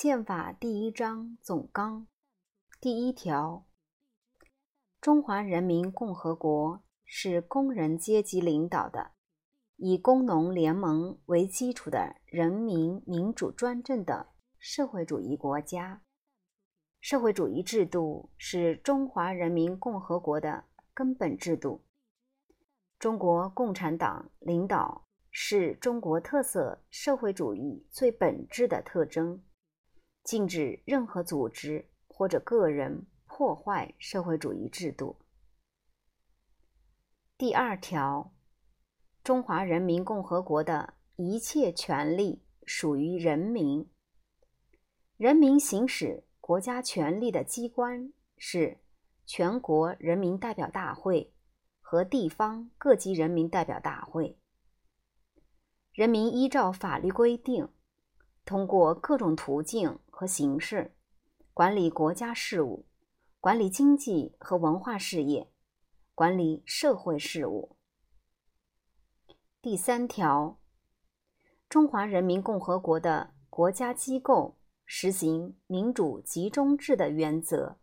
宪法第一章总纲第一条：中华人民共和国是工人阶级领导的，以工农联盟为基础的人民民主专政的社会主义国家。社会主义制度是中华人民共和国的根本制度。中国共产党领导。是中国特色社会主义最本质的特征，禁止任何组织或者个人破坏社会主义制度。第二条，中华人民共和国的一切权利属于人民，人民行使国家权力的机关是全国人民代表大会和地方各级人民代表大会。人民依照法律规定，通过各种途径和形式管理国家事务，管理经济和文化事业，管理社会事务。第三条，中华人民共和国的国家机构实行民主集中制的原则，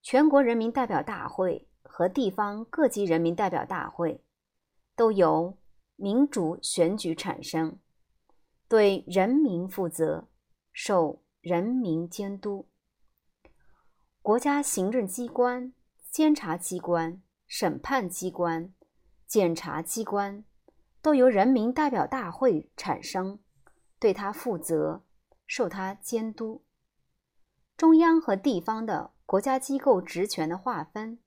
全国人民代表大会和地方各级人民代表大会都由。民主选举产生，对人民负责，受人民监督。国家行政机关、监察机关、审判机关、检察机关都由人民代表大会产生，对他负责，受他监督。中央和地方的国家机构职权的划分，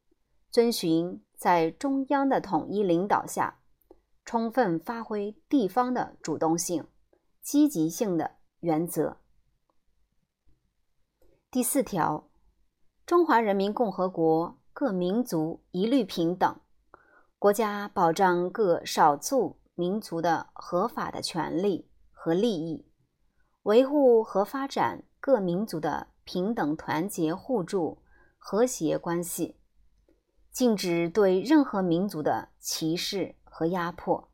遵循在中央的统一领导下。充分发挥地方的主动性、积极性的原则。第四条，中华人民共和国各民族一律平等，国家保障各少数民族的合法的权利和利益，维护和发展各民族的平等团结互助和谐关系，禁止对任何民族的歧视。和压迫，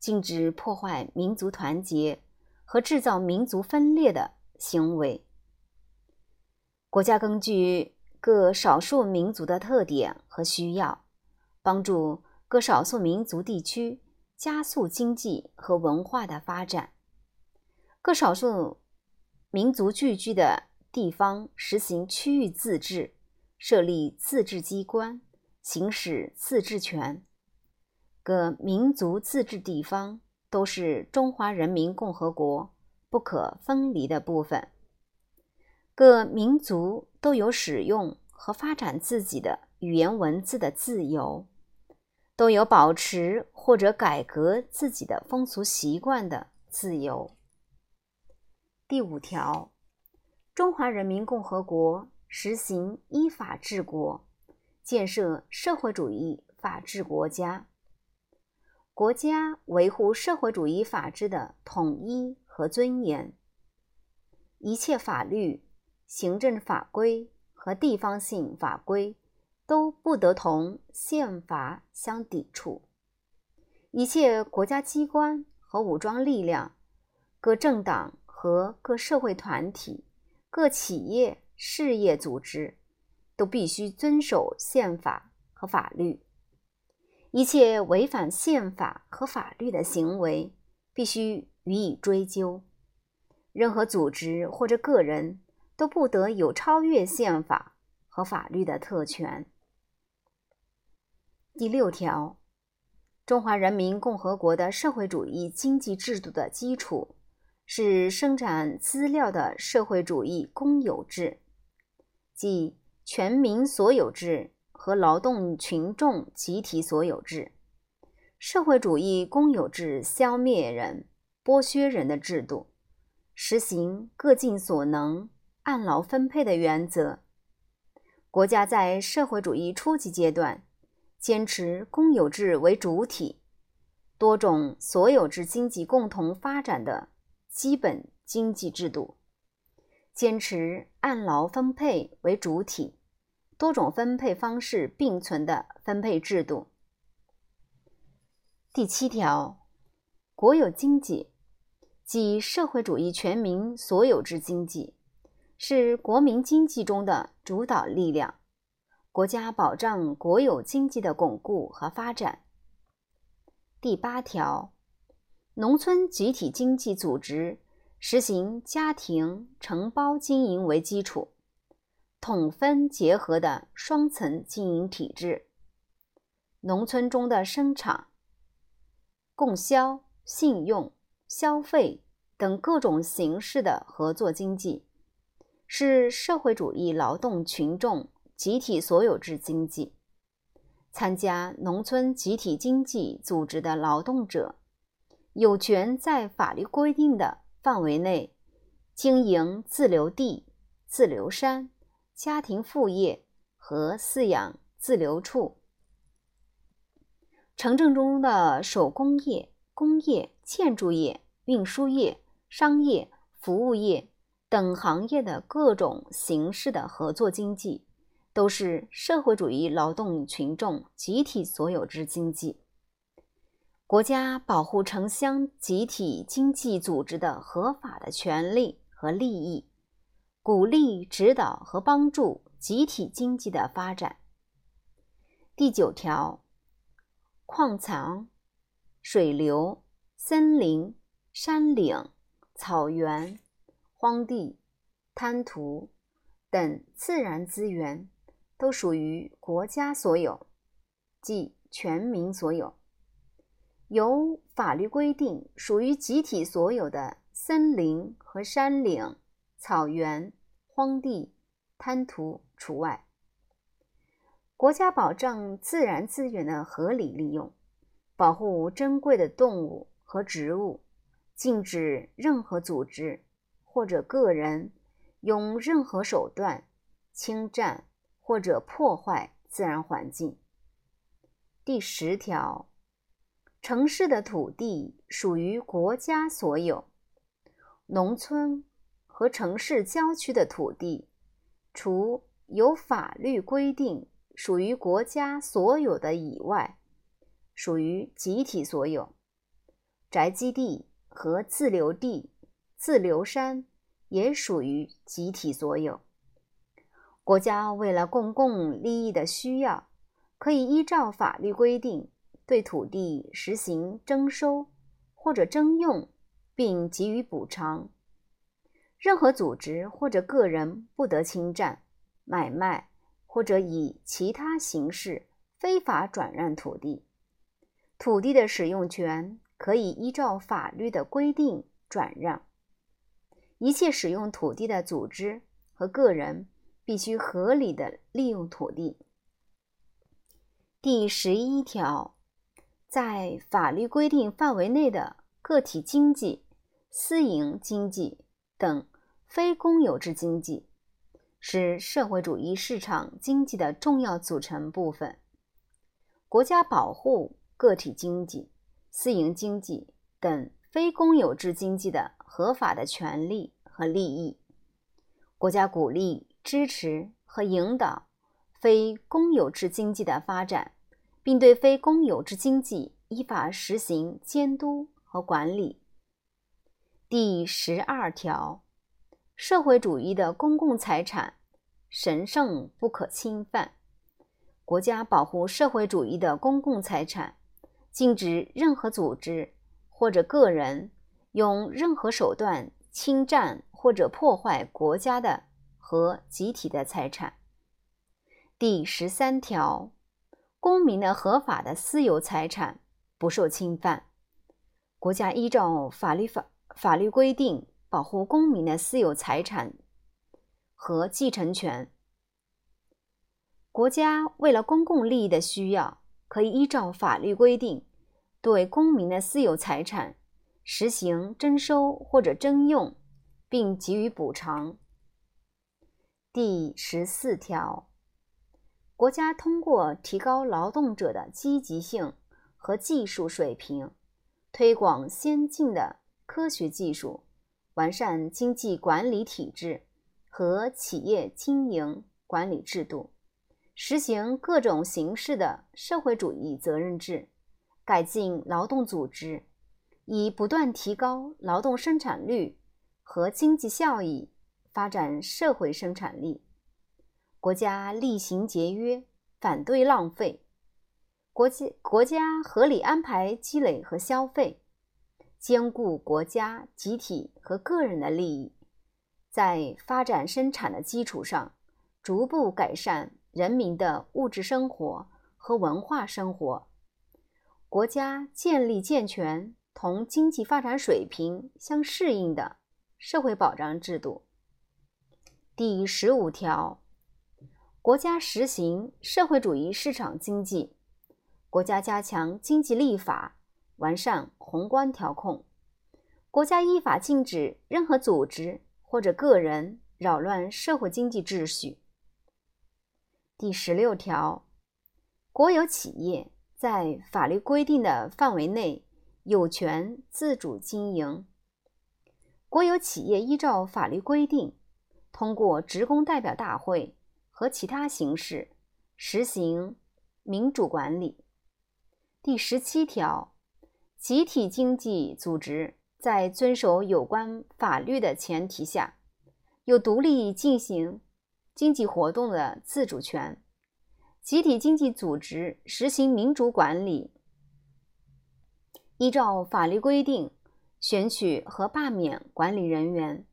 禁止破坏民族团结和制造民族分裂的行为。国家根据各少数民族的特点和需要，帮助各少数民族地区加速经济和文化的发展。各少数民族聚居的地方实行区域自治，设立自治机关，行使自治权。各民族自治地方都是中华人民共和国不可分离的部分。各民族都有使用和发展自己的语言文字的自由，都有保持或者改革自己的风俗习惯的自由。第五条，中华人民共和国实行依法治国，建设社会主义法治国家。国家维护社会主义法治的统一和尊严，一切法律、行政法规和地方性法规都不得同宪法相抵触。一切国家机关和武装力量、各政党和各社会团体、各企业事业组织都必须遵守宪法和法律。一切违反宪法和法律的行为，必须予以追究。任何组织或者个人都不得有超越宪法和法律的特权。第六条，中华人民共和国的社会主义经济制度的基础是生产资料的社会主义公有制，即全民所有制。和劳动群众集体所有制，社会主义公有制消灭人、剥削人的制度，实行各尽所能、按劳分配的原则。国家在社会主义初级阶段，坚持公有制为主体、多种所有制经济共同发展的基本经济制度，坚持按劳分配为主体。多种分配方式并存的分配制度。第七条，国有经济即社会主义全民所有制经济，是国民经济中的主导力量。国家保障国有经济的巩固和发展。第八条，农村集体经济组织实行家庭承包经营为基础，统分结合的双层经营体制。农村中的生产、供销、信用。消费等各种形式的合作经济，是社会主义劳动群众集体所有制经济。参加农村集体经济组织的劳动者，有权在法律规定的范围内经营自留地、自留山、家庭副业和饲养自留处。城镇中的手工业。工业、建筑业、运输业、商业、服务业等行业的各种形式的合作经济，都是社会主义劳动群众集体所有制经济。国家保护城乡集体经济组织的合法的权利和利益，鼓励、指导和帮助集体经济的发展。第九条，矿藏。水流、森林、山岭、草原、荒地、滩涂等自然资源都属于国家所有，即全民所有。由法律规定属于集体所有的森林和山岭、草原、荒地、滩涂除外。国家保障自然资源的合理利用。保护珍贵的动物和植物，禁止任何组织或者个人用任何手段侵占或者破坏自然环境。第十条，城市的土地属于国家所有，农村和城市郊区的土地，除有法律规定属于国家所有的以外。属于集体所有，宅基地和自留地、自留山也属于集体所有。国家为了公共利益的需要，可以依照法律规定对土地实行征收或者征用，并给予补偿。任何组织或者个人不得侵占、买卖或者以其他形式非法转让土地。土地的使用权可以依照法律的规定转让。一切使用土地的组织和个人必须合理的利用土地。第十一条，在法律规定范围内的个体经济、私营经济等非公有制经济，是社会主义市场经济的重要组成部分。国家保护。个体经济、私营经济等非公有制经济的合法的权利和利益，国家鼓励、支持和引导非公有制经济的发展，并对非公有制经济依法实行监督和管理。第十二条，社会主义的公共财产神圣不可侵犯，国家保护社会主义的公共财产。禁止任何组织或者个人用任何手段侵占或者破坏国家的和集体的财产。第十三条，公民的合法的私有财产不受侵犯，国家依照法律法法律规定保护公民的私有财产和继承权。国家为了公共利益的需要，可以依照法律规定。对公民的私有财产实行征收或者征用，并给予补偿。第十四条，国家通过提高劳动者的积极性和技术水平，推广先进的科学技术，完善经济管理体制和企业经营管理制度，实行各种形式的社会主义责任制。改进劳动组织，以不断提高劳动生产率和经济效益，发展社会生产力。国家厉行节约，反对浪费。国家国家合理安排积累和消费，兼顾国家、集体和个人的利益，在发展生产的基础上，逐步改善人民的物质生活和文化生活。国家建立健全同经济发展水平相适应的社会保障制度。第十五条，国家实行社会主义市场经济。国家加强经济立法，完善宏观调控。国家依法禁止任何组织或者个人扰乱社会经济秩序。第十六条，国有企业在法律规定的范围内有权自主经营。国有企业依照法律规定，通过职工代表大会和其他形式实行民主管理。第十七条，集体经济组织在遵守有关法律的前提下，有独立进行经济活动的自主权。集体经济组织实行民主管理，依照法律规定选取和罢免管理人员，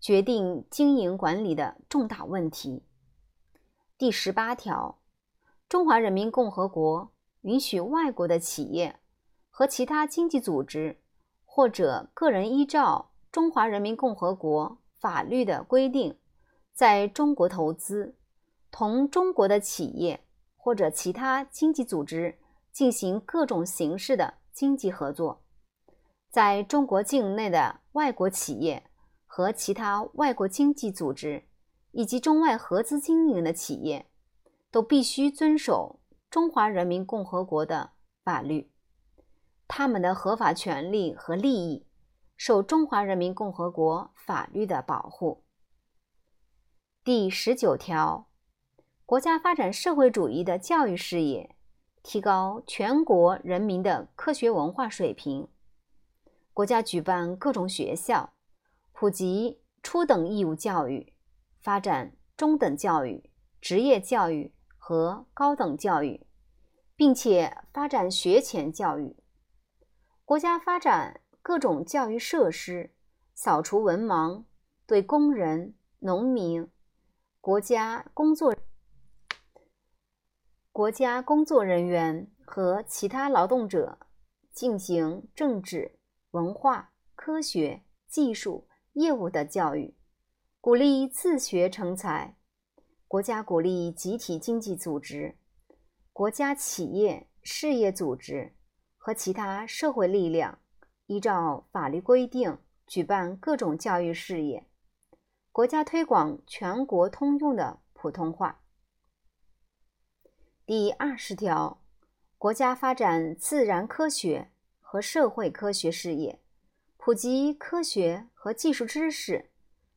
决定经营管理的重大问题。第十八条，中华人民共和国。允许外国的企业和其他经济组织或者个人依照中华人民共和国法律的规定，在中国投资，同中国的企业或者其他经济组织进行各种形式的经济合作。在中国境内的外国企业和其他外国经济组织以及中外合资经营的企业，都必须遵守。中华人民共和国的法律，他们的合法权利和利益受中华人民共和国法律的保护。第十九条，国家发展社会主义的教育事业，提高全国人民的科学文化水平。国家举办各种学校，普及初等义务教育，发展中等教育、职业教育。和高等教育，并且发展学前教育。国家发展各种教育设施，扫除文盲，对工人、农民、国家工作、国家工作人员和其他劳动者进行政治、文化、科学、技术、业务的教育，鼓励自学成才。国家鼓励集体经济组织、国家企业事业组织和其他社会力量，依照法律规定举办各种教育事业。国家推广全国通用的普通话。第二十条，国家发展自然科学和社会科学事业，普及科学和技术知识，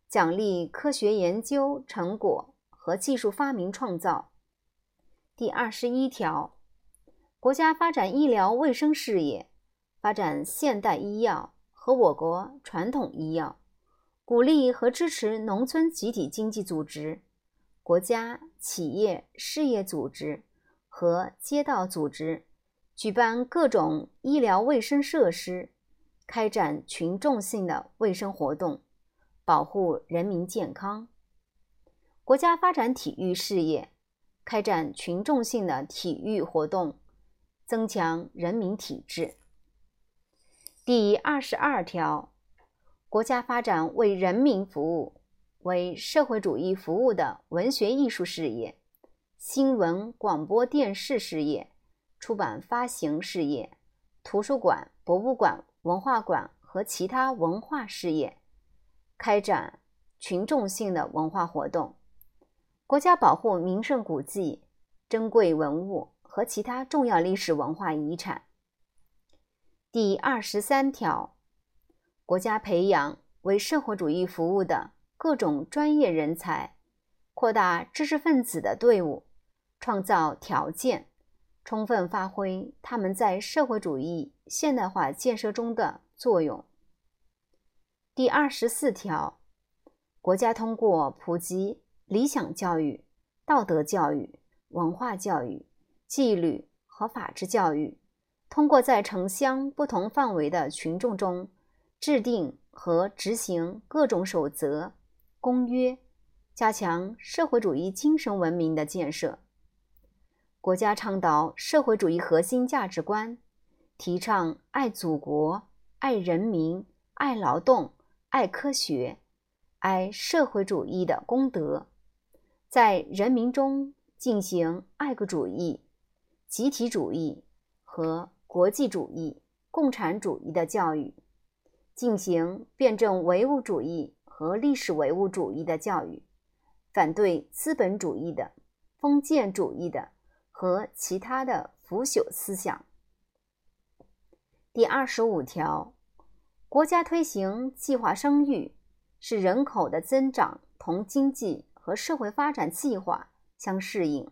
奖励科学研究成果。和技术发明创造。第二十一条，国家发展医疗卫生事业，发展现代医药和我国传统医药，鼓励和支持农村集体经济组织、国家企业事业组织和街道组织举办各种医疗卫生设施，开展群众性的卫生活动，保护人民健康。国家发展体育事业，开展群众性的体育活动，增强人民体质。第二十二条，国家发展为人民服务、为社会主义服务的文学艺术事业、新闻广播电视事业、出版发行事业、图书馆、博物馆、文化馆和其他文化事业，开展群众性的文化活动。国家保护名胜古迹、珍贵文物和其他重要历史文化遗产。第二十三条，国家培养为社会主义服务的各种专业人才，扩大知识分子的队伍，创造条件，充分发挥他们在社会主义现代化建设中的作用。第二十四条，国家通过普及理想教育、道德教育、文化教育、纪律和法治教育，通过在城乡不同范围的群众中制定和执行各种守则、公约，加强社会主义精神文明的建设。国家倡导社会主义核心价值观，提倡爱祖国、爱人民、爱劳动。爱科学，爱社会主义的功德，在人民中进行爱国主义、集体主义和国际主义、共产主义的教育，进行辩证唯物主义和历史唯物主义的教育，反对资本主义的、封建主义的和其他的腐朽思想。第二十五条。国家推行计划生育，使人口的增长同经济和社会发展计划相适应。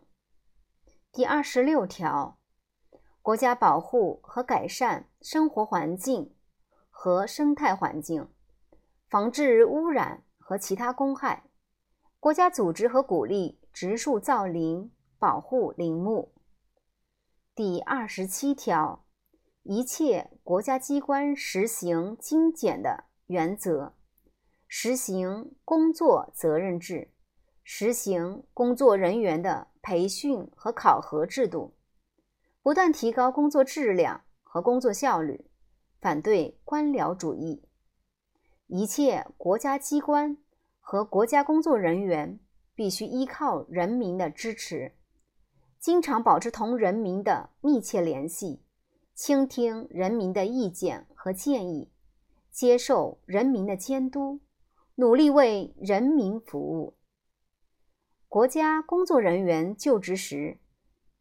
第二十六条，国家保护和改善生活环境和生态环境，防治污染和其他公害。国家组织和鼓励植树造林，保护林木。第二十七条。一切国家机关实行精简的原则，实行工作责任制，实行工作人员的培训和考核制度，不断提高工作质量和工作效率，反对官僚主义。一切国家机关和国家工作人员必须依靠人民的支持，经常保持同人民的密切联系。倾听人民的意见和建议，接受人民的监督，努力为人民服务。国家工作人员就职时，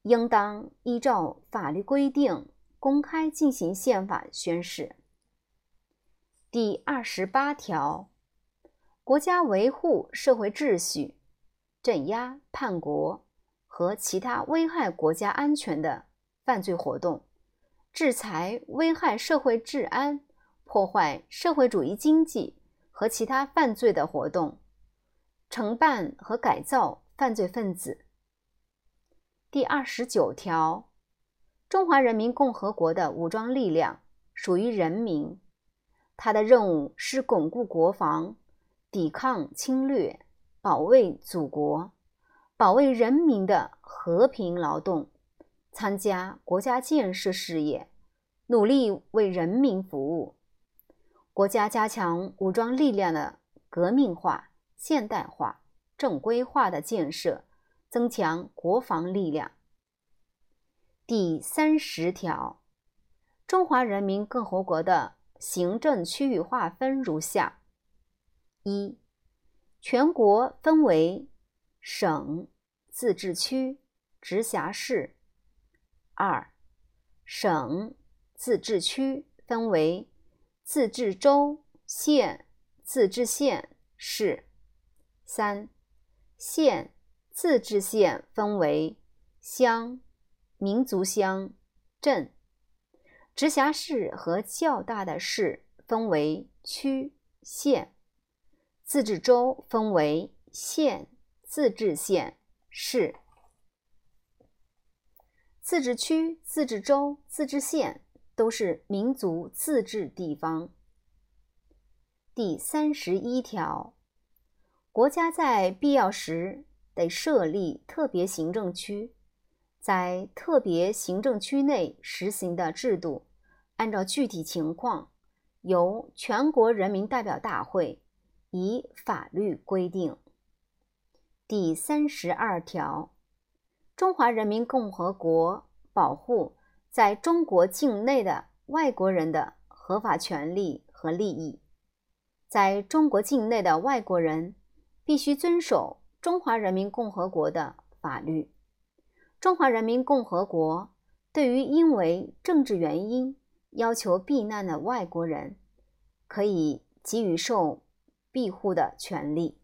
应当依照法律规定公开进行宪法宣誓。第二十八条，国家维护社会秩序，镇压叛国和其他危害国家安全的犯罪活动。制裁危害社会治安、破坏社会主义经济和其他犯罪的活动，惩办和改造犯罪分子。第二十九条，中华人民共和国的武装力量属于人民，它的任务是巩固国防、抵抗侵略、保卫祖国、保卫人民的和平劳动。参加国家建设事业，努力为人民服务。国家加强武装力量的革命化、现代化、正规化的建设，增强国防力量。第三十条，中华人民共和国的行政区域划分如下：一、全国分为省、自治区、直辖市。二、省、自治区分为自治州、县、自治县、市；三、县、自治县分为乡、民族乡、镇；直辖市和较大的市分为区、县；自治州分为县、自治县、市。自治区、自治州、自治县都是民族自治地方。第三十一条，国家在必要时得设立特别行政区，在特别行政区内实行的制度，按照具体情况，由全国人民代表大会以法律规定。第三十二条。中华人民共和国保护在中国境内的外国人的合法权利和利益。在中国境内的外国人必须遵守中华人民共和国的法律。中华人民共和国对于因为政治原因要求避难的外国人，可以给予受庇护的权利。